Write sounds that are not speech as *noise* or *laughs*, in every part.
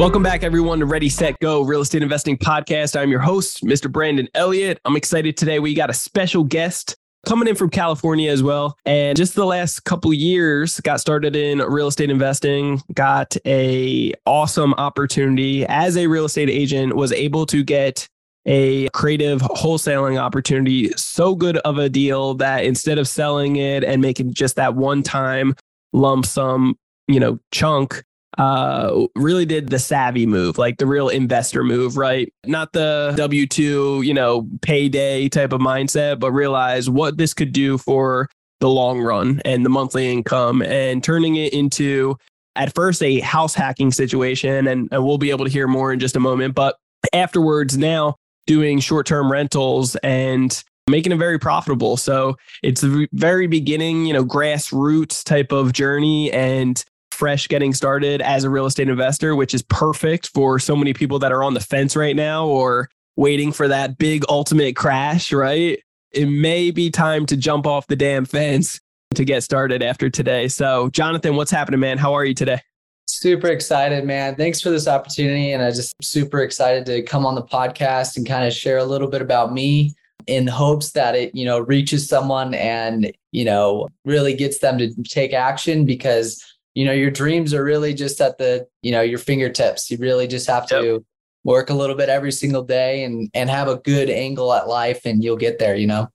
Welcome back, everyone, to Ready, Set, Go Real Estate Investing Podcast. I'm your host, Mr. Brandon Elliott. I'm excited today. We got a special guest coming in from California as well. And just the last couple years, got started in real estate investing, got a awesome opportunity as a real estate agent, was able to get a creative wholesaling opportunity, so good of a deal that instead of selling it and making just that one time lump sum, you know, chunk, uh, really did the savvy move, like the real investor move, right? Not the W 2, you know, payday type of mindset, but realize what this could do for the long run and the monthly income and turning it into at first a house hacking situation. And, and we'll be able to hear more in just a moment. But afterwards, now doing short term rentals and making it very profitable. So it's the very beginning, you know, grassroots type of journey. And fresh getting started as a real estate investor, which is perfect for so many people that are on the fence right now or waiting for that big ultimate crash, right? It may be time to jump off the damn fence to get started after today. So, Jonathan, what's happening, man? How are you today? Super excited, man. Thanks for this opportunity. And I just super excited to come on the podcast and kind of share a little bit about me in hopes that it, you know, reaches someone and, you know, really gets them to take action because you know your dreams are really just at the you know your fingertips you really just have to yep. work a little bit every single day and and have a good angle at life and you'll get there you know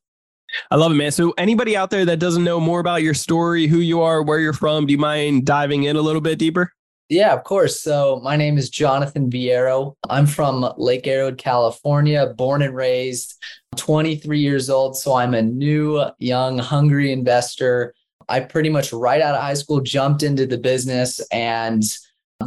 I love it, man. So, anybody out there that doesn't know more about your story, who you are, where you're from, do you mind diving in a little bit deeper? Yeah, of course. So, my name is Jonathan Viero. I'm from Lake Arrowhead, California, born and raised, 23 years old. So, I'm a new, young, hungry investor I pretty much right out of high school jumped into the business and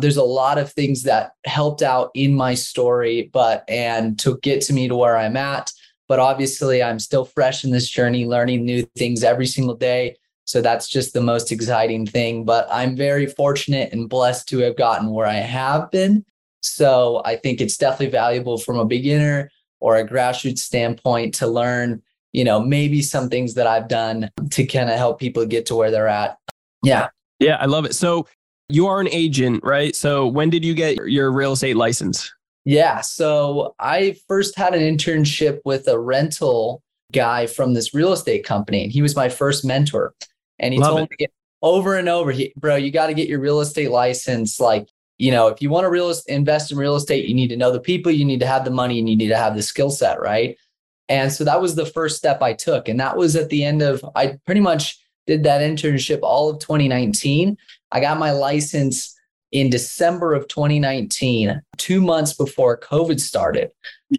there's a lot of things that helped out in my story but and to get to me to where I'm at. But obviously I'm still fresh in this journey learning new things every single day. So that's just the most exciting thing. But I'm very fortunate and blessed to have gotten where I have been. So I think it's definitely valuable from a beginner or a grassroots standpoint to learn you know, maybe some things that I've done to kind of help people get to where they're at. Yeah. Yeah, I love it. So you are an agent, right? So when did you get your real estate license? Yeah. So I first had an internship with a rental guy from this real estate company, and he was my first mentor. And he love told it. me over and over, he, bro, you got to get your real estate license. Like, you know, if you want to real invest in real estate, you need to know the people, you need to have the money, and you need to have the skill set, right? And so that was the first step I took. And that was at the end of, I pretty much did that internship all of 2019. I got my license in December of 2019, two months before COVID started.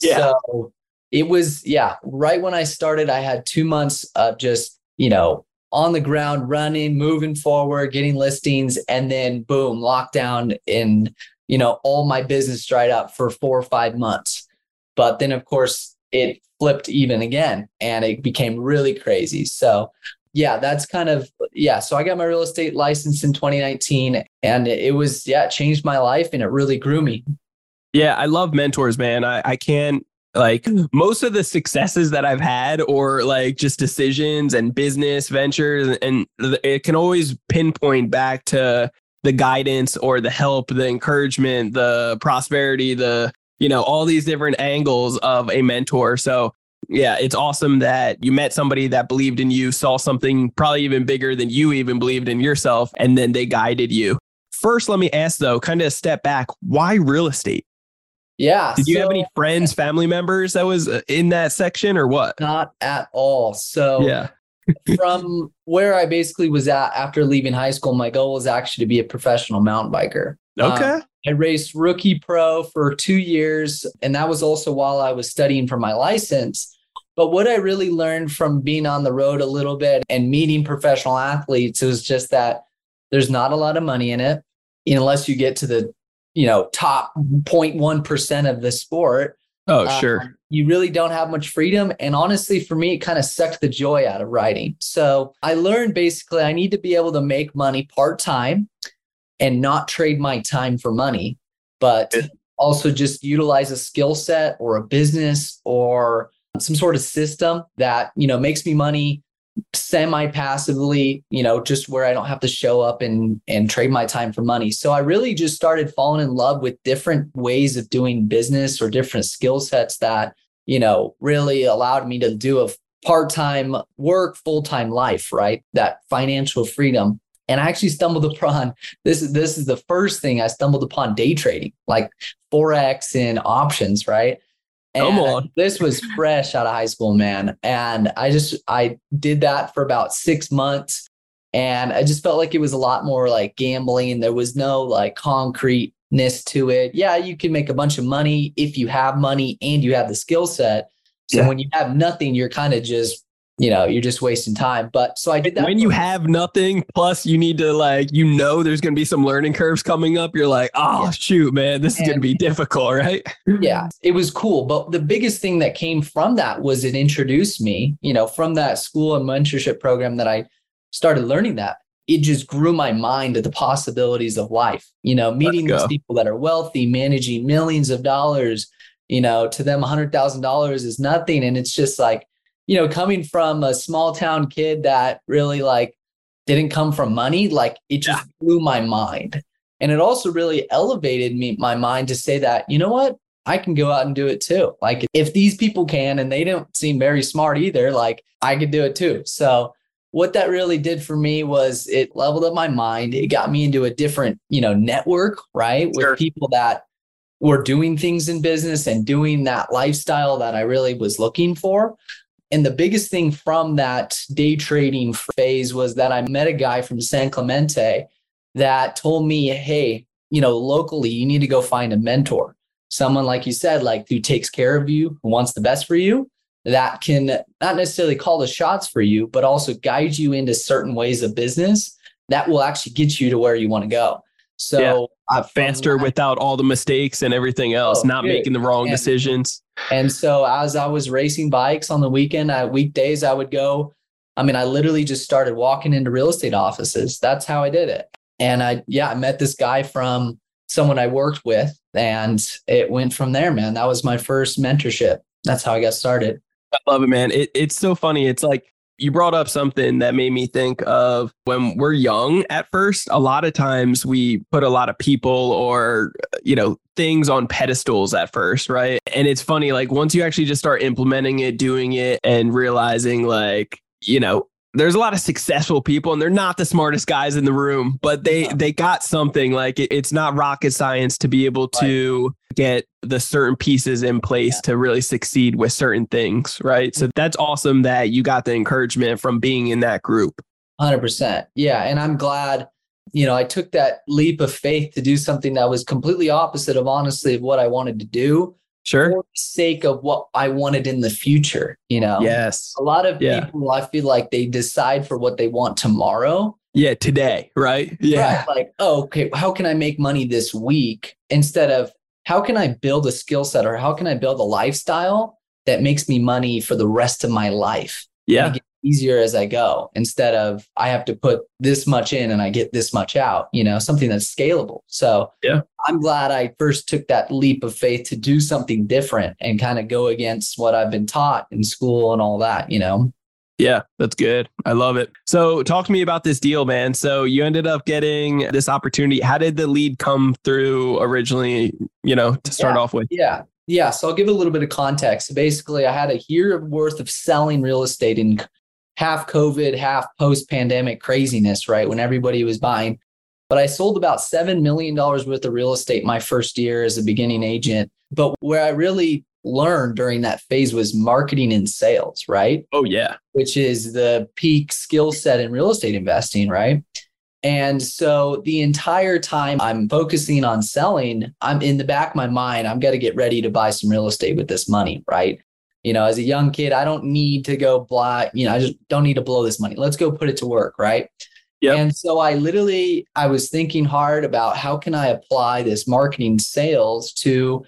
Yeah. So it was, yeah, right when I started, I had two months of just, you know, on the ground, running, moving forward, getting listings, and then boom, lockdown in, you know, all my business dried up for four or five months. But then, of course, it flipped even again and it became really crazy. So, yeah, that's kind of, yeah. So I got my real estate license in 2019 and it was, yeah, it changed my life and it really grew me. Yeah, I love mentors, man. I, I can't like most of the successes that I've had or like just decisions and business ventures and it can always pinpoint back to the guidance or the help, the encouragement, the prosperity, the you know, all these different angles of a mentor. So, yeah, it's awesome that you met somebody that believed in you, saw something probably even bigger than you even believed in yourself, and then they guided you. First, let me ask though, kind of step back, why real estate? Yeah. Did you so, have any friends, family members that was uh, in that section or what? Not at all. So, yeah. From where I basically was at after leaving high school, my goal was actually to be a professional mountain biker. Okay. Um, I raced rookie pro for two years, and that was also while I was studying for my license. But what I really learned from being on the road a little bit and meeting professional athletes was just that there's not a lot of money in it unless you get to the you know top 0.1% of the sport oh sure you really don't have much freedom. And honestly, for me, it kind of sucked the joy out of riding. So I learned basically I need to be able to make money part time and not trade my time for money, but also just utilize a skill set or a business or some sort of system that, you know, makes me money semi passively, you know, just where I don't have to show up and and trade my time for money. So I really just started falling in love with different ways of doing business or different skill sets that, you know, really allowed me to do a part-time work, full-time life, right? That financial freedom. And I actually stumbled upon *laughs* this is this is the first thing I stumbled upon day trading, like forex and options, right? And Come on. This was fresh out of high school, man. And I just I did that for about six months. And I just felt like it was a lot more like gambling. There was no like concreteness to it. Yeah, you can make a bunch of money if you have money and you have the skill set. So Yeah. when you have nothing, you're kind of just, you know, you're just wasting time. But so I did that. when you have nothing, plus you need to like, you know, there's going to be some learning curves coming up. You're like, oh, Yeah. shoot, man, this is going to be difficult, right? yeah it was cool but the biggest thing that came from that was it introduced me you know from that school and mentorship program that i started learning that it just grew my mind to the possibilities of life you know meeting these people that are wealthy managing millions of dollars you know to them $100000 is nothing and it's just like you know coming from a small town kid that really like didn't come from money like it just blew my mind and it also really elevated me my mind to say that you know what I can go out and do it too. Like if these people can and they don't seem very smart either, like I could do it too. So what that really did for me was it leveled up my mind. It got me into a different, you know, network, right? With people that were doing things in business and doing that lifestyle that I really was looking for. And the biggest thing from that day trading phase was that I met a guy from San Clemente that told me, hey, you know, locally, you need to go find a mentor someone like you said like who takes care of you who wants the best for you that can not necessarily call the shots for you but also guide you into certain ways of business that will actually get you to where you want to go so Yeah. uh, Faster that- without all the mistakes and everything else, Oh, not dude. making the wrong And- decisions. and so as I was racing bikes on the weekend, at weekdays, I would go. I mean, I literally just started walking into real estate offices. That's how I did it. And I, yeah, I met this guy from someone I worked with, and it went from there, man. That was my first mentorship. That's how I got started. I love it, man. It, it's so funny. It's like you brought up something that made me think of when we're young at first. A lot of times we put a lot of people or, you know, things on pedestals at first, right? And it's funny, like once you actually just start implementing it, doing it, and realizing, like, you know, there's a lot of successful people and they're not the smartest guys in the room but they Yeah. they got something like it, it's not rocket science to be able to get the certain pieces in place to really succeed with certain things right so mm-hmm. that's awesome that you got the encouragement from being in that group 100%. Yeah. And I'm glad, you know, I took that leap of faith to do something that was completely opposite of honestly of what I wanted to do sure for the sake of what I wanted in the future, you know? yes A lot of Yeah. people, I feel like they decide for what they want tomorrow. yeah today right yeah Right? Like, oh, okay, how can I make money this week instead of how can I build a skill set or how can I build a lifestyle that makes me money for the rest of my life? yeah easier as I go instead of I have to put this much in and I get this much out, you know, something that's scalable. So Yeah. I'm glad I first took that leap of faith to do something different and kind of go against what I've been taught in school and all that, you know. Yeah, that's good. I love it. So, talk to me about this deal, man. So, you ended up getting this opportunity. How did the lead come through originally, you know, to start Yeah. off with? Yeah. Yeah. So I'll give a little bit of context. Basically, I had a year worth of selling real estate in half COVID, half post pandemic craziness, right? When everybody was buying. But I sold about $7 million worth of real estate my first year as a beginning agent. But where I really learned during that phase was marketing and sales, right? Oh, yeah. which is the peak skill set in real estate investing, right? And so the entire time I'm focusing on selling, I'm in the back of my mind, I'm got to get ready to buy some real estate with this money, right? You know, as a young kid, I don't need to go buy, you know, I just don't need to blow this money. Let's go put it to work, right? Yep. And so I literally I was thinking hard about how can I apply this marketing sales to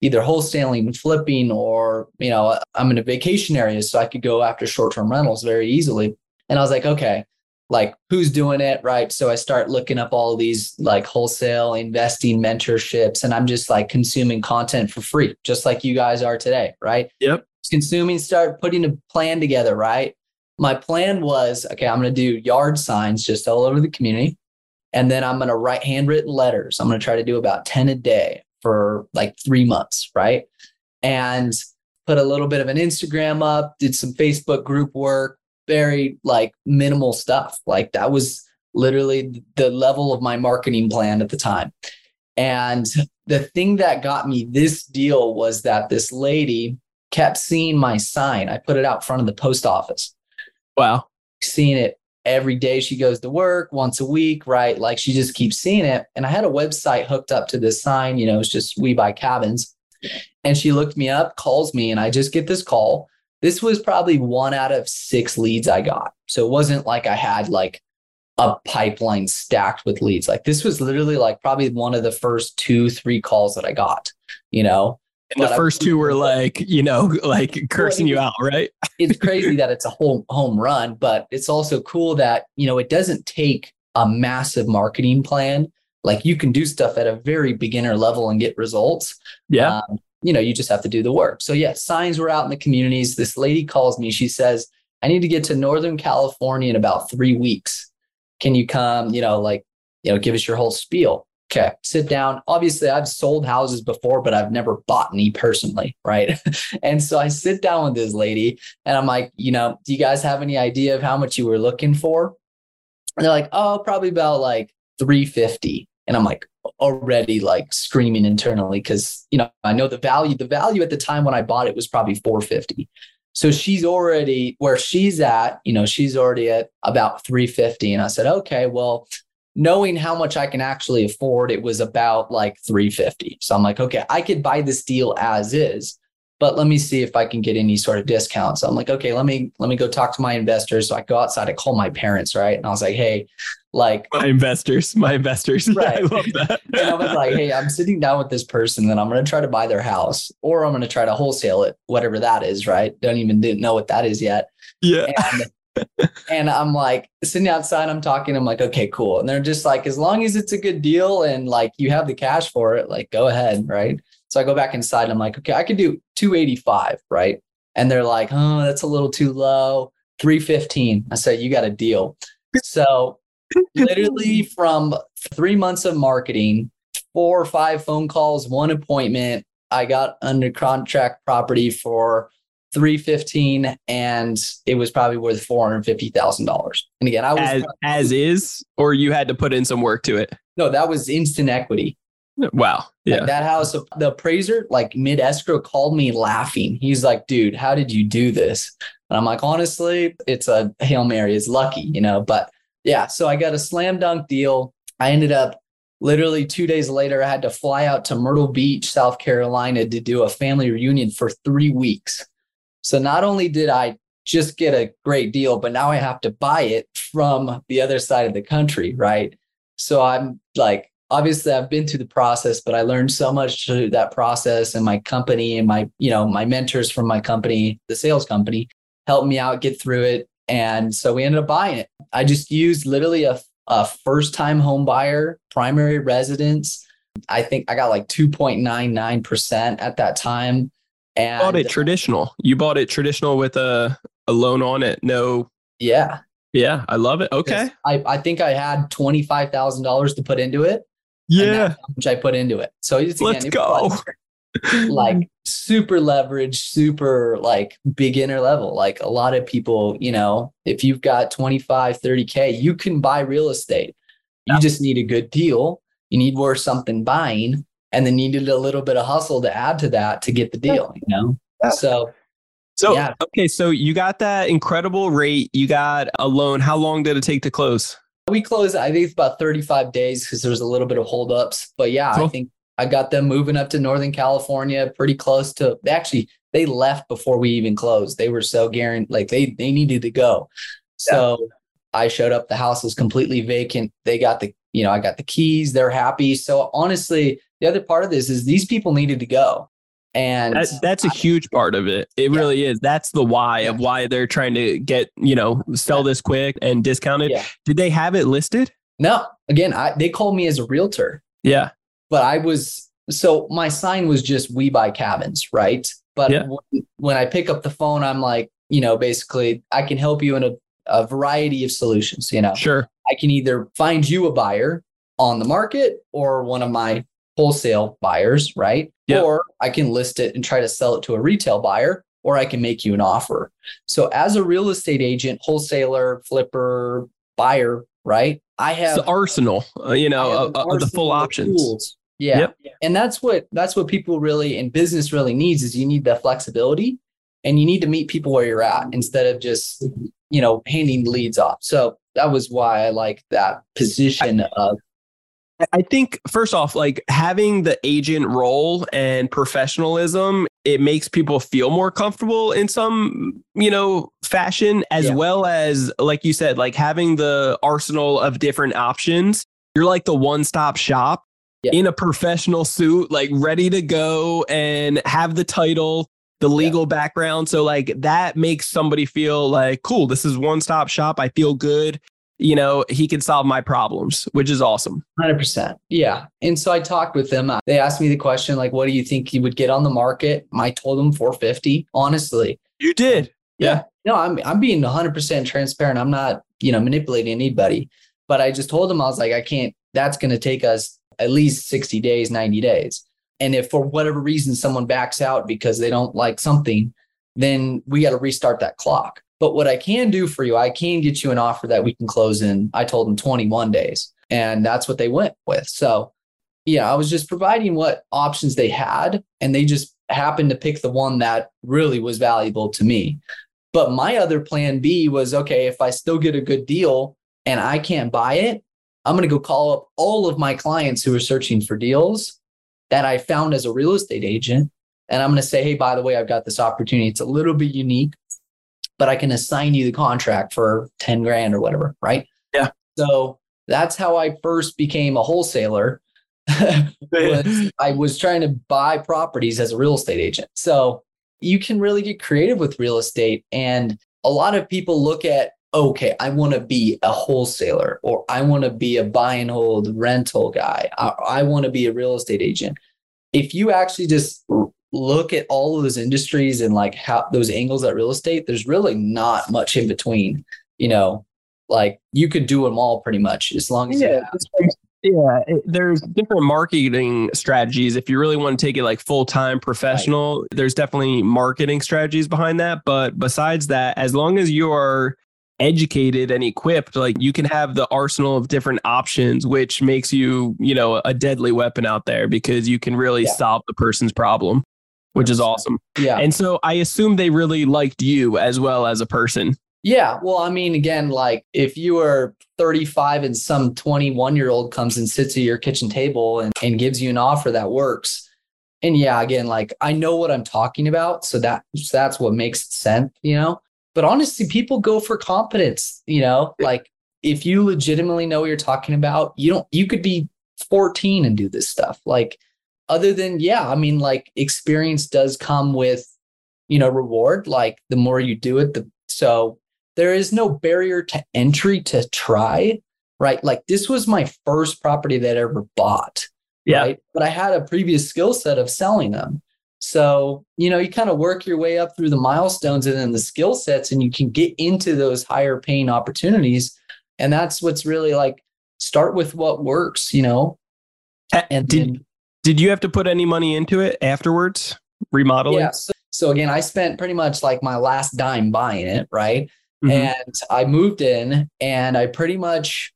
either wholesaling and flipping or, you know, I'm in a vacation area. So I could go after short term rentals very easily. And I was like, okay, like who's doing it right so i start looking up all these like wholesale investing mentorships and i'm just like consuming content for free just like you guys are today right yep consuming start putting a plan together right my plan was okay i'm going to do yard signs just all over the community and then i'm going to write handwritten letters i'm going to try to do about 10 a day for like three months right and put a little bit of an instagram up did some facebook group work very like minimal stuff. Like that was literally the level of my marketing plan at the time. And the thing that got me this deal was that this lady kept seeing my sign. I put it out front of the post office. Wow. Seeing it every day she goes to work once a week, right? Like she just keeps seeing it. And I had a website hooked up to this sign, you know, it's just we buy cabins. And she looked me up, calls me, and I just get this call this was probably one out of six leads I got. So it wasn't like I had like a pipeline stacked with leads. Like this was literally like probably one of the first two, three calls that I got, you know. And the first two were like, you know, *laughs* like cursing you out, right? *laughs* it's crazy *laughs* that it's a whole home run, but it's also cool that, you know, it doesn't take a massive marketing plan. Like you can do stuff at a very beginner level and get results. Yeah. Um, you know, you just have to do the work. So yeah, signs were out in the communities. This lady calls me. She says, I need to get to Northern California in about three weeks. Can you come, you know, like, you know, give us your whole spiel? Okay, sit down. Obviously, I've sold houses before, but I've never bought any personally, right? *laughs* and so I sit down with this lady and I'm like, you know, do you guys have any idea of how much you were looking for? And they're like, oh, probably about like 350. And I'm like, already like screaming internally because you know I know the value. The value at the time when I bought it was probably 450. So she's already where she's at, you know, she's already at about 350. And I said, okay, well, knowing how much I can actually afford, it was about like 350. So I'm like, okay, I could buy this deal as is but let me see if I can get any sort of discount. So I'm like, okay, let me let me go talk to my investors. So I go outside, I call my parents, right? And I was like, hey, like my investors, my investors. *laughs* Right. I love that. *laughs* and I was like, hey, I'm sitting down with this person and I'm gonna try to buy their house or I'm gonna try to wholesale it, whatever that is, right? Don't even know what that is yet. Yeah. And, and I'm like sitting outside, I'm talking, I'm like, okay, cool. And they're just like, as long as it's a good deal and like you have the cash for it, like go ahead, right? So I go back inside and I'm like, okay, I could do 285, right? And they're like, oh, that's a little too low. 315. I said, you got a deal. So literally *laughs* from three months of marketing, four or five phone calls, one appointment, I got under contract property for 315 and it was probably worth $450,000. And again, I was as, as is, or you had to put in some work to it. No, that was instant equity. Wow. Yeah. Like that house, the appraiser, like mid escrow, called me laughing. He's like, dude, how did you do this? And I'm like, honestly, it's a Hail Mary. It's lucky, you know? But yeah, so I got a slam dunk deal. I ended up literally two days later, I had to fly out to Myrtle Beach, South Carolina to do a family reunion for three weeks. So not only did I just get a great deal, but now I have to buy it from the other side of the country, right? So I'm like, obviously I've been through the process, but I learned so much through that process and my company and my, you know, my mentors from my company, the sales company, helped me out get through it. And so we ended up buying it. I just used literally a, a first time home buyer, primary residence. I think I got like 2.99% at that time. And bought it traditional. You bought it traditional with a, a loan on it. No. Yeah. Yeah. I love it. Okay. I, I think I had $25,000 to put into it. Yeah. Which I put into it. So it's, let's again, go. *laughs* like super leverage, super like beginner level. Like a lot of people, you know, if you've got 25, 30K, you can buy real estate. You yeah. just need a good deal. You need worth something buying and then you need a little bit of hustle to add to that to get the deal, you know? Yeah. So so yeah. okay, so you got that incredible rate. You got a loan. How long did it take to close? We closed, I think it's about 35 days because there was a little bit of holdups. But yeah, cool. I think I got them moving up to Northern California pretty close to actually they left before we even closed. They were so guaranteed like they they needed to go. So yeah. I showed up, the house was completely vacant. They got the, you know, I got the keys, they're happy. So honestly, the other part of this is these people needed to go. And that, that's a huge part of it. It yeah. really is. That's the why yeah. of why they're trying to get, you know, sell this quick and discounted. Yeah. Did they have it listed? No. Again, I, they called me as a realtor. Yeah. But I was, so my sign was just we buy cabins, right? But when, when I pick up the phone, I'm like, you know, basically, I can help you in a, a variety of solutions. You know, sure. I can either find you a buyer on the market or one of my wholesale buyers, right? Yep. Or I can list it and try to sell it to a retail buyer, or I can make you an offer. So, as a real estate agent, wholesaler, flipper, buyer, right? I have the arsenal, uh, you know, of, of the full options. Tools. Yeah. Yep. And that's what that's what people really in business really needs is you need the flexibility and you need to meet people where you're at instead of just, you know, handing leads off. So that was why I like that position of I think first off, like having the agent role and professionalism, it makes people feel more comfortable in some, you know, fashion, as yeah. well as, like you said, like having the arsenal of different options. You're like the one stop shop yeah. in a professional suit, like ready to go and have the title, the legal yeah. background. So, like, that makes somebody feel like, cool, this is one stop shop. I feel good you know, he can solve my problems, which is awesome. 100%. Yeah. And so I talked with them. Uh, they asked me the question, like, what do you think you would get on the market? I told them 450, honestly. You did. Yeah. No, I'm, I'm being 100% transparent. I'm not, you know, manipulating anybody. But I just told them, I was like, I can't, that's going to take us at least 60 days, 90 days. And if for whatever reason someone backs out because they don't like something, then we got to restart that clock. But what I can do for you, I can get you an offer that we can close in. I told them 21 days, and that's what they went with. So, yeah, I was just providing what options they had, and they just happened to pick the one that really was valuable to me. But my other plan B was okay, if I still get a good deal and I can't buy it, I'm going to go call up all of my clients who are searching for deals that I found as a real estate agent. And I'm going to say, hey, by the way, I've got this opportunity. It's a little bit unique but I can assign you the contract for 10 grand or whatever. Right. Yeah. So that's how I first became a wholesaler. *laughs* *laughs* was I was trying to buy properties as a real estate agent. So you can really get creative with real estate. And a lot of people look at, okay, I want to be a wholesaler or I want to be a buy and hold rental guy. I, I want to be a real estate agent. If you actually just look at all of those industries and like how those angles at real estate, there's really not much in between. You know, like you could do them all pretty much as long as yeah. *laughs* Yeah, it, there's different marketing strategies. If you really want to take it like full time professional, right. there's definitely marketing strategies behind that. But besides that, as long as you are educated and equipped, like you can have the arsenal of different options, which makes you, you know, a deadly weapon out there because you can really yeah. solve the person's problem which is awesome. Yeah. And so I assume they really liked you as well as a person. Yeah. Well, I mean, again, like if you are 35 and some 21 year old comes and sits at your kitchen table and, and gives you an offer that works. And yeah, again, like I know what I'm talking about. So that so that's what makes sense, you know? But honestly, people go for competence, you know, like if you legitimately know what you're talking about, you don't, you could be 14 and do this stuff. Like other than yeah i mean like experience does come with you know reward like the more you do it the so there is no barrier to entry to try right? Like this was my first property that I ever bought yeah. right? but i had a previous skill set of selling them. So you know you kind of work your way up through the milestones and then the skill sets and you can get into those higher paying opportunities. And that's what's really like start with what works you know? And did, then, did you have to put any money into it afterwards? Remodeling? Yeah. So, so again, I spent pretty much like my last dime buying it, right? Mm-hmm. And I moved in and I pretty much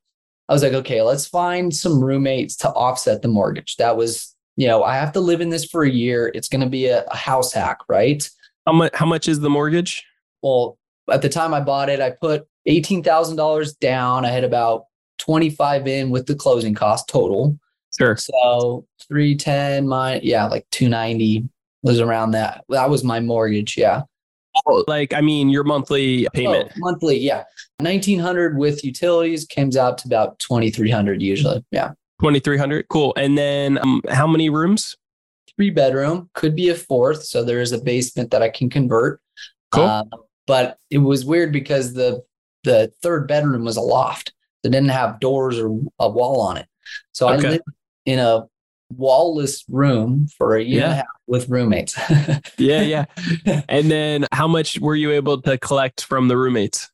I was like, okay, let's find some roommates to offset the mortgage. That was, you know, I have to live in this for a year. It's going to be a, a house hack, right? How much how much is the mortgage? Well, at the time I bought it, I put $18,000 down. I had about 25 in with the closing cost total. Sure. So 310, my, yeah, like 290 was around that. That was my mortgage. Yeah. Oh, like, I mean, your monthly payment. Oh, monthly. Yeah. 1900 with utilities comes out to about 2300 usually. Yeah. 2300. Cool. And then um, how many rooms? three bedroom, could be a fourth. So there is a basement that I can convert. Cool. Um, but it was weird because the the third bedroom was a loft that didn't have doors or a wall on it. So okay. I lived in a wallless room for a year yeah. and a half with roommates. *laughs* yeah, yeah. *laughs* And then how much were you able to collect from the roommates?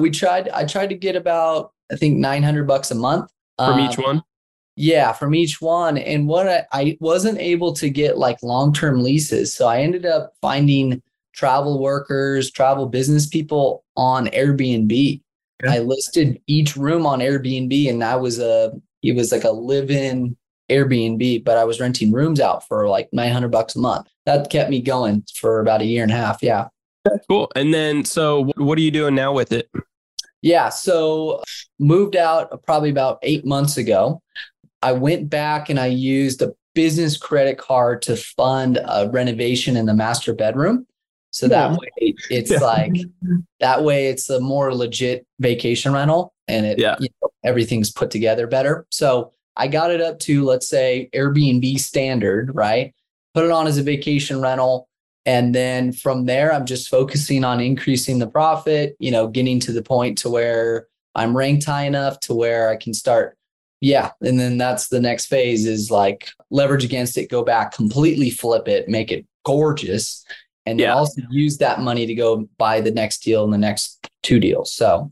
We tried I tried to get about I think 900 bucks a month from um, each one. Yeah, from each one. And what I, I wasn't able to get like long-term leases. So I ended up finding travel workers, travel business people on Airbnb. I listed each room on Airbnb and that was a it was like a live-in Airbnb, but I was renting rooms out for like 900 bucks a month. That kept me going for about a year and a half. Yeah. Cool. And then, so what are you doing now with it? Yeah. So moved out probably about eight months ago. I went back and I used a business credit card to fund a renovation in the master bedroom. So that hmm. way it's yeah. like that way it's a more legit vacation rental and it yeah. You know, everything's put together better. So I got it up to, let's say, Airbnb standard, right? Put it on as a vacation rental. And then from there, I'm just focusing on increasing the profit, you know, getting to the point to where I'm ranked high enough to where I can start. Yeah. And then that's the next phase is like leverage against it, go back, completely flip it, make it gorgeous. And yeah. then also use that money to go buy the next deal and the next two deals. So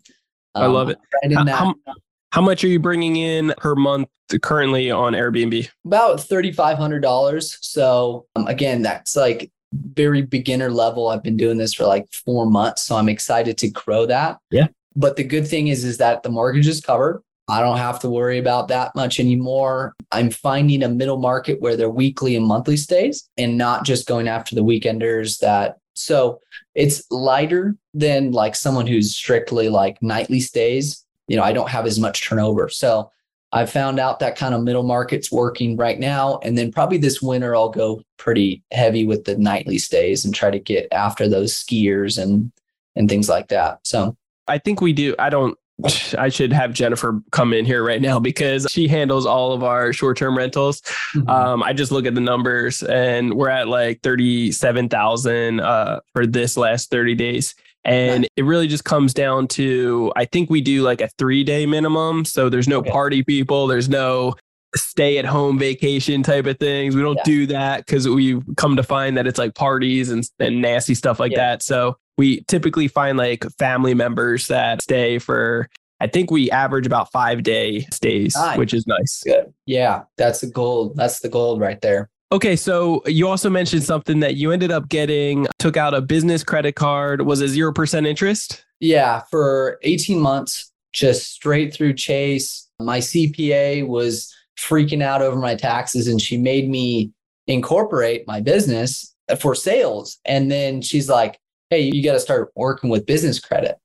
um, I love it. Right how, how, how much are you bringing in per month currently on Airbnb? About $3,500. So um, again, that's like very beginner level. I've been doing this for like four months. So I'm excited to grow that. Yeah. But the good thing is, is that the mortgage is covered. I don't have to worry about that much anymore. I'm finding a middle market where they're weekly and monthly stays and not just going after the weekenders that so it's lighter than like someone who's strictly like nightly stays. You know, I don't have as much turnover. So I found out that kind of middle market's working right now. And then probably this winter, I'll go pretty heavy with the nightly stays and try to get after those skiers and and things like that. So I think we do. I don't *sighs* I should have Jennifer come in here right now because she handles all of our short term rentals. Mm-hmm. Um, I just look at the numbers and we're at like 37,000 uh, for this last 30 days. And nice. it really just comes down to I think we do like a three day minimum. So there's no okay. party people, there's no stay at home vacation type of things. We don't yeah. do that because we come to find that it's like parties and, and nasty stuff like yeah. that. So we typically find like family members that stay for I think we average about five day stays, nice. which is nice. Good. Yeah, that's the gold. That's the gold right there. Okay, so you also mentioned something that you ended up getting, took out a business credit card. Was it 0% interest? Yeah, for 18 months, just straight through Chase. My CPA was freaking out over my taxes and she made me incorporate my business for sales. And then she's like, hey, you got to start working with business credit.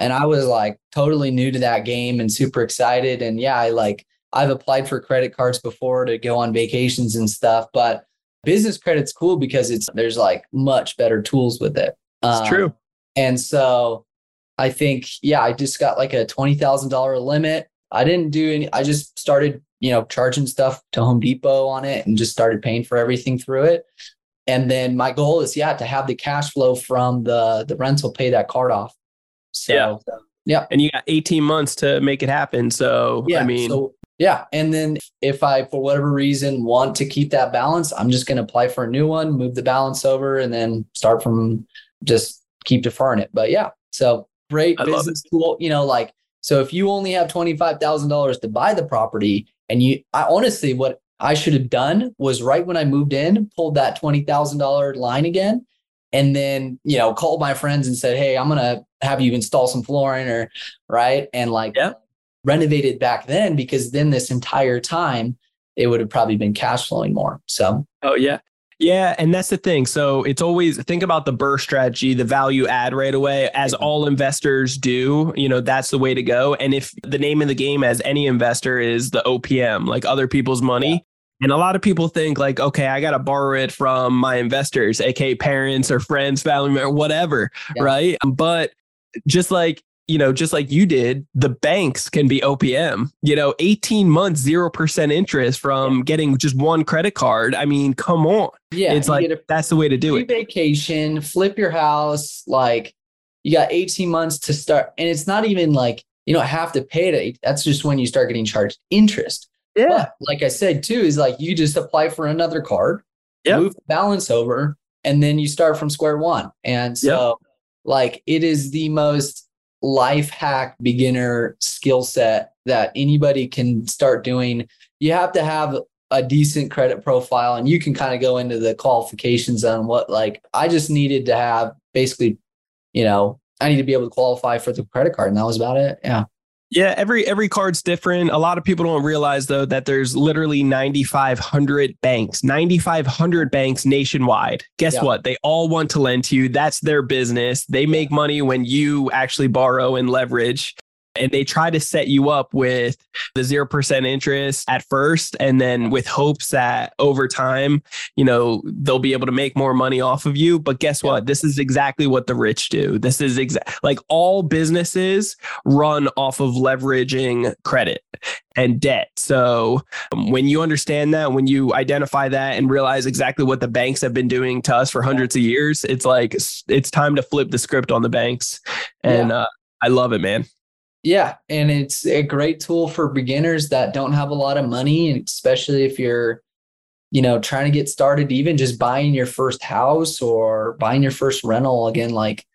And I was like totally new to that game and super excited. And yeah, I like, I've applied for credit cards before to go on vacations and stuff, but business credit's cool because it's, there's like much better tools with it. It's um, true. And so I think, yeah, I just got like a $20,000 limit. I didn't do any, I just started, you know, charging stuff to Home Depot on it and just started paying for everything through it. And then my goal is, yeah, to have the cash flow from the the rental pay that card off. So, yeah. Yeah. And you got 18 months to make it happen. So, yeah, I mean, so, yeah. And then if I, for whatever reason, want to keep that balance, I'm just going to apply for a new one, move the balance over, and then start from just keep deferring it. But yeah. So, great I business tool. You know, like, so if you only have $25,000 to buy the property, and you, I honestly, what I should have done was right when I moved in, pulled that $20,000 line again. And then, you know, called my friends and said, Hey, I'm going to have you install some flooring or right. And like yeah. Renovated back then because then this entire time it would have probably been cash flowing more. So, oh, yeah. Yeah, and that's the thing. So it's always think about the BRRRR strategy, the value add right away, as all investors do. You know, that's the way to go. And if the name of the game as any investor is the OPM, like other people's money, and a lot of people think like, okay, I got to borrow it from my investors, aka parents or friends, family member, whatever, yeah. right? But just like you know, just like you did, the banks can be OPM, you know, 18 months, 0% interest from yeah. getting just one credit card. I mean, come on. Yeah. It's like, a, that's the way to do it. Vacation, flip your house. Like you got 18 months to start. And it's not even like, you don't have to pay it. That's just when you start getting charged interest. Yeah. But like I said, too, is like you just apply for another card, yep. move the balance over, and then you start from square one. And so, yep. like, it is the most life hack beginner skill set that anybody can start doing. You have to have a decent credit profile, and you can kind of go into the qualifications on what, like, I just needed to have basically, you know, I need to be able to qualify for the credit card, and that was about it. Yeah. Yeah, every every card's different. A lot of people don't realize though that there's literally 9500 banks, 9500 banks nationwide. Guess yeah. what? They all want to lend to you. That's their business. They make money when you actually borrow and leverage and they try to set you up with the 0% interest at first and then with hopes that over time you know they'll be able to make more money off of you. But guess what? This is exactly what the rich do. This is exact like all businesses run off of leveraging credit and debt. So um, when you understand that when you identify that and realize exactly what the banks have been doing to us for hundreds of years it's like it's time to flip the script on the banks. And yeah. uh, i love it man yeah, and it's a great tool for beginners that don't have a lot of money, and especially if you're, you know, trying to get started, even just buying your first house or buying your first rental. Again, like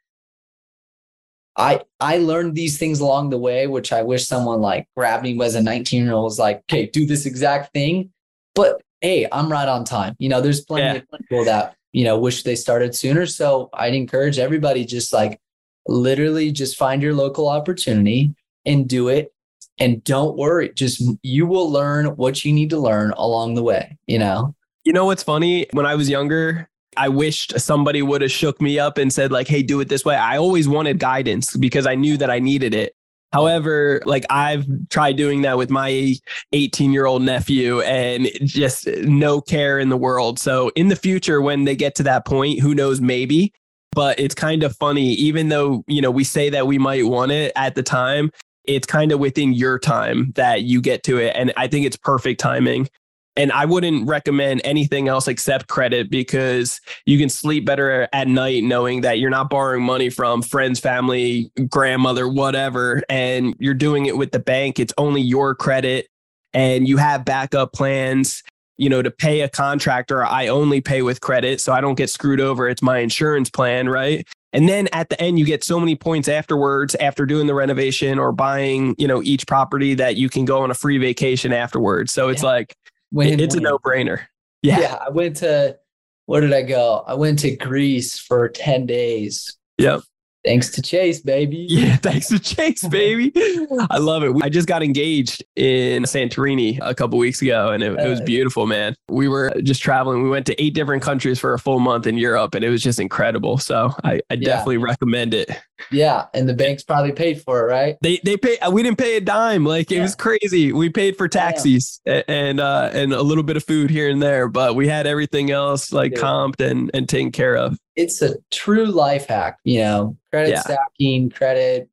I I learned these things along the way, which I wish someone like grabbed me as a 19 year old was like, okay, do this exact thing. But hey, I'm right on time. You know, there's plenty yeah. of people that you know wish they started sooner. So I'd encourage everybody just like literally just find your local opportunity and do it and don't worry just you will learn what you need to learn along the way you know you know what's funny when i was younger I wished somebody would have shook me up and said like, "Hey, do it this way." I always wanted guidance because I knew that I needed it. However, like I've tried doing that with my 18 year old nephew and just no care in the world. So in the future, when they get to that point, who knows, maybe, but it's kind of funny, even though, you know, we say that we might want it at the time, it's kind of within your time that you get to it. And I think it's perfect timing. And I wouldn't recommend anything else except credit because you can sleep better at night knowing that you're not borrowing money from friends, family, grandmother, whatever. And you're doing it with the bank. It's only your credit and you have backup plans. You know, to pay a contractor, I only pay with credit. So I don't get screwed over. It's my insurance plan, right? And then at the end, you get so many points afterwards after doing the renovation or buying, you know, each property that you can go on a free vacation afterwards. So it's yeah. like, when, it's when, a no brainer. Yeah. Yeah. I went to, where did I go? I went to Greece for 10 days. Yep. Thanks to Chase, baby. *laughs* Yeah, thanks to Chase, baby. *laughs* I love it. I just got engaged in Santorini a couple weeks ago and it, it, was beautiful, man. We were just traveling. We went to eight different countries for a full month in Europe and it was just incredible. So I, I definitely recommend it. Yeah. And the banks probably paid for it, right? They they pay we didn't pay a dime. Like it was crazy. We paid for taxis and uh and a little bit of food here and there, but we had everything else like Dude. comped and, and taken care of it's a true life hack, you know, credit yeah. stacking, credit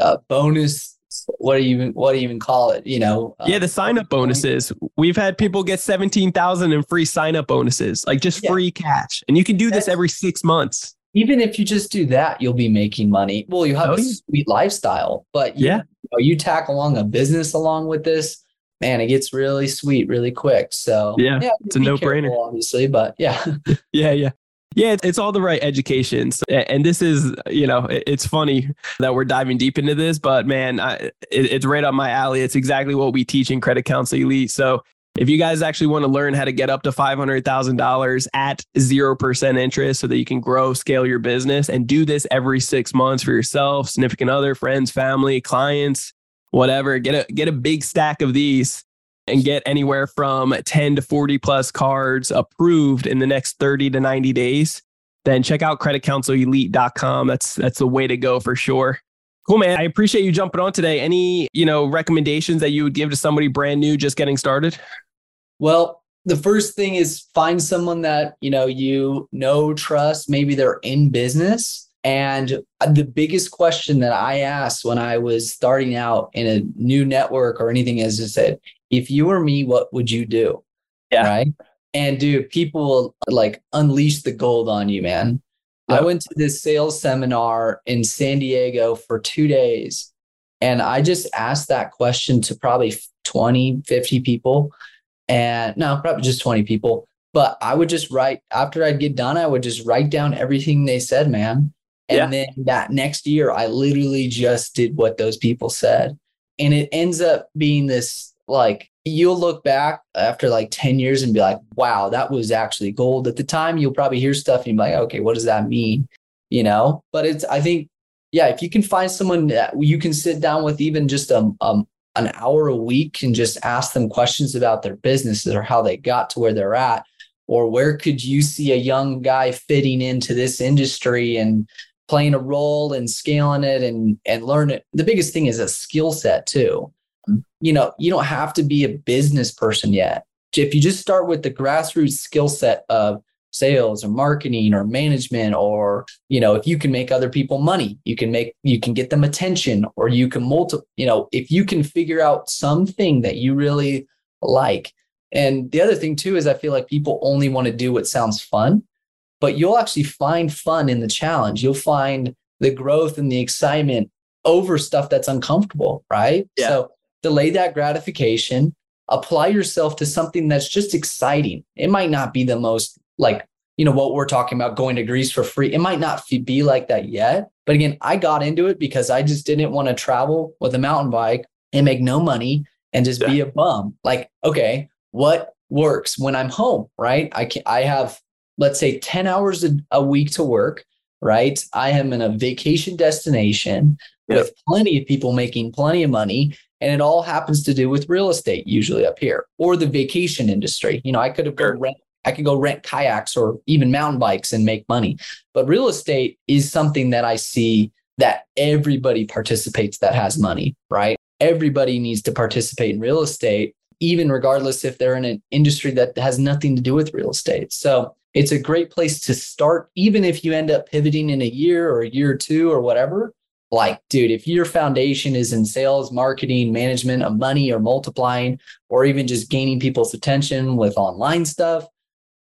uh, bonus. What do you even what do you even call it? You know, uh, yeah, the sign up bonuses. We've had people get seventeen thousand in free sign up bonuses, like just yeah. free cash, and you can do That's, this every six months. Even if you just do that, you'll be making money. Well, you have oh, a sweet lifestyle, but you, yeah, you, know, you tack along a business along with this man, it gets really sweet really quick. So yeah, yeah it's a no brainer, obviously, but yeah, *laughs* yeah, yeah. Yeah, it's all the right education. So, and this is, you know, it's funny that we're diving deep into this, but man, I, it's right up my alley. It's exactly what we teach in Credit Counsel Elite. So if you guys actually want to learn how to get up to $500,000 at 0% interest so that you can grow, scale your business and do this every six months for yourself, significant other, friends, family, clients, whatever, get a, get a big stack of these and get anywhere from 10 to 40 plus cards approved in the next 30 to 90 days, then check out creditcounselelite.com. That's that's the way to go for sure. Cool, man. I appreciate you jumping on today. Any, you know, recommendations that you would give to somebody brand new just getting started? Well, the first thing is find someone that, you know, you know, trust, maybe they're in business And the biggest question that I asked when I was starting out in a new network or anything is to said, if you were me, what would you do? Yeah. Right. And dude, people like unleash the gold on you, man. Yep. I went to this sales seminar in San Diego for two days. And I just asked that question to probably 20, 50 people. And no, probably just 20 people. But I would just write after I'd get done, I would just write down everything they said, man. And yeah. then that next year, I literally just did what those people said. And it ends up being this like, you'll look back after like 10 years and be like, wow, that was actually gold. At the time, you'll probably hear stuff and you're like, okay, what does that mean? You know, but it's, I think, yeah, if you can find someone that you can sit down with even just a, um, an hour a week and just ask them questions about their businesses or how they got to where they're at, or where could you see a young guy fitting into this industry and playing a role and scaling it and and learn it. The biggest thing is a skill set too. You know, you don't have to be a business person yet. If you just start with the grassroots skill set of sales or marketing or management or you know if you can make other people money you can make you can get them attention or you can multi you know if you can figure out something that you really like and the other thing too is i feel like people only want to do what sounds fun but you'll actually find fun in the challenge. You'll find the growth and the excitement over stuff that's uncomfortable, right? Yeah. So delay that gratification, apply yourself to something that's just exciting. It might not be the most like, you know, what we're talking about going to Greece for free. It might not be like that yet. But again, I got into it because I just didn't want to travel with a mountain bike and make no money and just yeah. be a bum. Like, okay, what works when I'm home, right? I can I have let's say 10 hours a, a week to work, right? I am in a vacation destination yep. with plenty of people making plenty of money. And it all happens to do with real estate, usually up here, or the vacation industry. You know, I could have sure. go rent I could go rent kayaks or even mountain bikes and make money. But real estate is something that I see that everybody participates that has money, right? Everybody needs to participate in real estate, even regardless if they're in an industry that has nothing to do with real estate. So it's a great place to start, even if you end up pivoting in a year or a year or two or whatever. Like, dude, if your foundation is in sales, marketing, management of money or multiplying, or even just gaining people's attention with online stuff,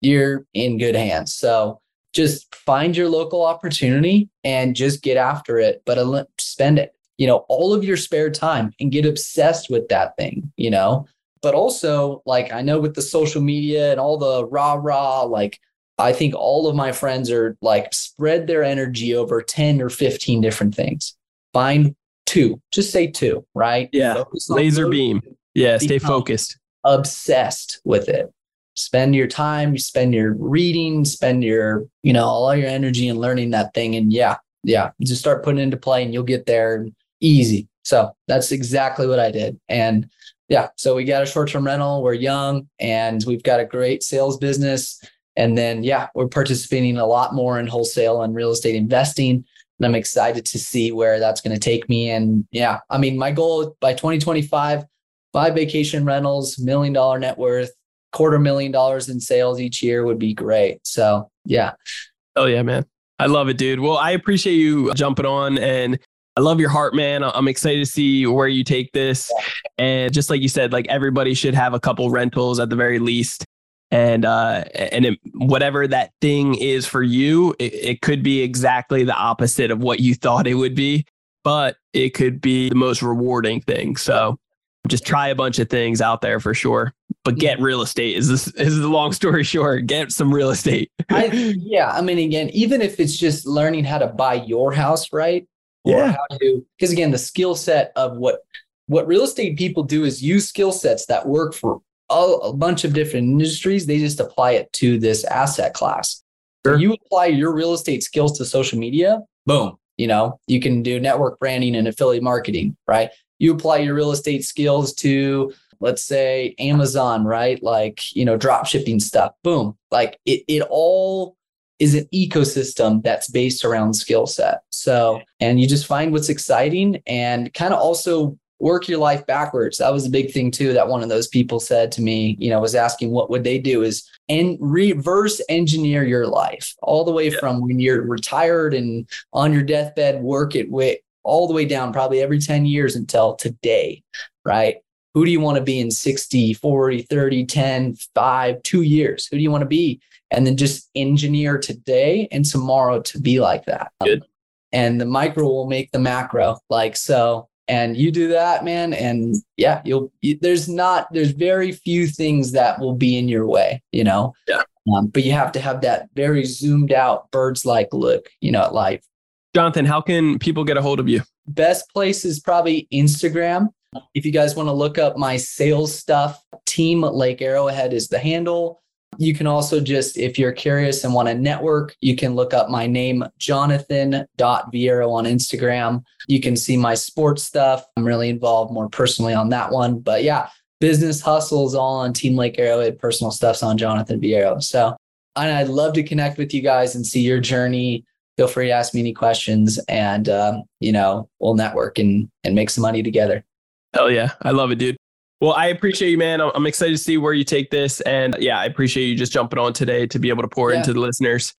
you're in good hands. So just find your local opportunity and just get after it, but spend it, you know, all of your spare time and get obsessed with that thing, you know. But also, like, I know with the social media and all the rah rah, like, I think all of my friends are like spread their energy over 10 or 15 different things. Find two, just say two, right? Yeah. Laser beam. Yeah. Stay focused. Obsessed with it. Spend your time, you spend your reading, spend your, you know, all your energy and learning that thing. And yeah, yeah, just start putting into play and you'll get there easy. So that's exactly what I did. And yeah, so we got a short term rental. We're young and we've got a great sales business and then, yeah, we're participating a lot more in wholesale and real estate investing. And I'm excited to see where that's going to take me. And yeah, I mean, my goal by 2025, five vacation rentals, million dollar net worth, quarter million dollars in sales each year would be great. So, yeah. Oh, yeah, man. I love it, dude. Well, I appreciate you jumping on and I love your heart, man. I'm excited to see where you take this. And just like you said, like everybody should have a couple rentals at the very least and uh and it, whatever that thing is for you it, it could be exactly the opposite of what you thought it would be but it could be the most rewarding thing so just try a bunch of things out there for sure but get real estate is this is the long story *laughs* short get some real estate I, *laughs* yeah i mean again even if it's just learning how to buy your house right or yeah. how to because again the skill set of what what real estate people do is use skill sets that work for a, a bunch of different industries. They just apply it to this asset class. Sure. So you apply your real estate skills to social media, boom, you know, you can do network branding and affiliate marketing, right? You apply your real estate skills to, let's say, Amazon, right? Like, you know, drop shipping stuff, boom. Like it, it all is an ecosystem that's based around skill set. So, and you just find what's exciting and kind of also work your life backwards. That was a big thing too. That one of those people said to me, you know, was asking what would they do is and reverse engineer your life all the way yeah. from when you're retired and on your deathbed, work it way all the way down probably every 10 years until today, right? Who do you want to be in 60, 40, 30, 10, 5, two years? Who do you want to be? And then just engineer today and tomorrow to be like that. Good. And the micro will make the macro. Like so, and you do that man and yeah you'll you, there's not there's very few things that will be in your way you know yeah um, but you have to have that very zoomed out birds like look you know at life jonathan how can people get a hold of you best place is probably instagram if you guys want to look up my sales stuff team lake arrowhead is the handle you can also just, if you're curious and want to network, you can look up my name, jonathan.viero on Instagram. You can see my sports stuff. I'm really involved more personally on that one. But yeah, business hustles all on Team Lake Arrowhead, personal stuff's on Jonathan Viero. So and I'd love to connect with you guys and see your journey. Feel free to ask me any questions and, um, you know, we'll network and, and make some money together. Hell yeah. I love it, dude. Well, I appreciate you, man. I'm excited to see where you take this. And yeah, I appreciate you just jumping on today to be able to pour yeah. into the listeners.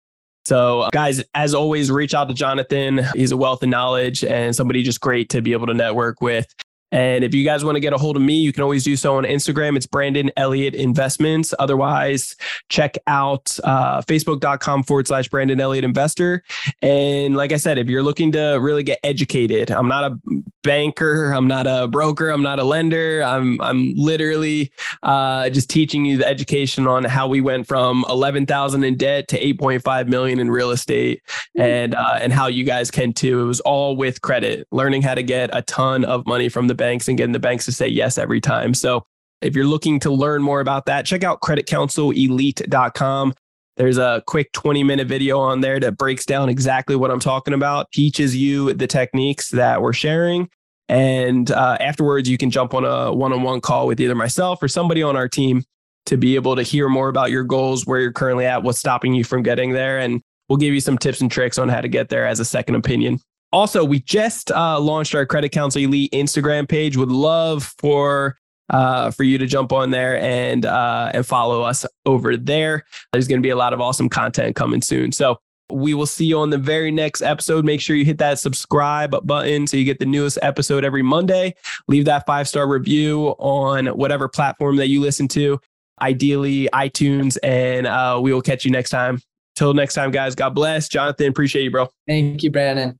So, guys, as always, reach out to Jonathan. He's a wealth of knowledge and somebody just great to be able to network with. And if you guys want to get a hold of me, you can always do so on Instagram. It's Brandon Elliott Investments. Otherwise, check out uh, facebook.com forward slash Brandon Elliott Investor. And like I said, if you're looking to really get educated, I'm not a banker, I'm not a broker, I'm not a lender. I'm I'm literally uh, just teaching you the education on how we went from 11,000 in debt to 8.5 million in real estate, and uh, and how you guys can too. It was all with credit, learning how to get a ton of money from the banks and getting the banks to say yes every time. So if you're looking to learn more about that, check out creditcounselelite.com. There's a quick 20 minute video on there that breaks down exactly what I'm talking about, teaches you the techniques that we're sharing. And uh, afterwards, you can jump on a one on one call with either myself or somebody on our team to be able to hear more about your goals, where you're currently at, what's stopping you from getting there. And we'll give you some tips and tricks on how to get there as a second opinion. Also, we just uh, launched our Credit Counsel Elite Instagram page. Would love for uh, for you to jump on there and uh, and follow us over there. There's going to be a lot of awesome content coming soon. So we will see you on the very next episode. Make sure you hit that subscribe button so you get the newest episode every Monday. Leave that five star review on whatever platform that you listen to, ideally iTunes, and uh, we will catch you next time. Till next time, guys. God bless. Jonathan, appreciate you, bro. Thank you, Brandon.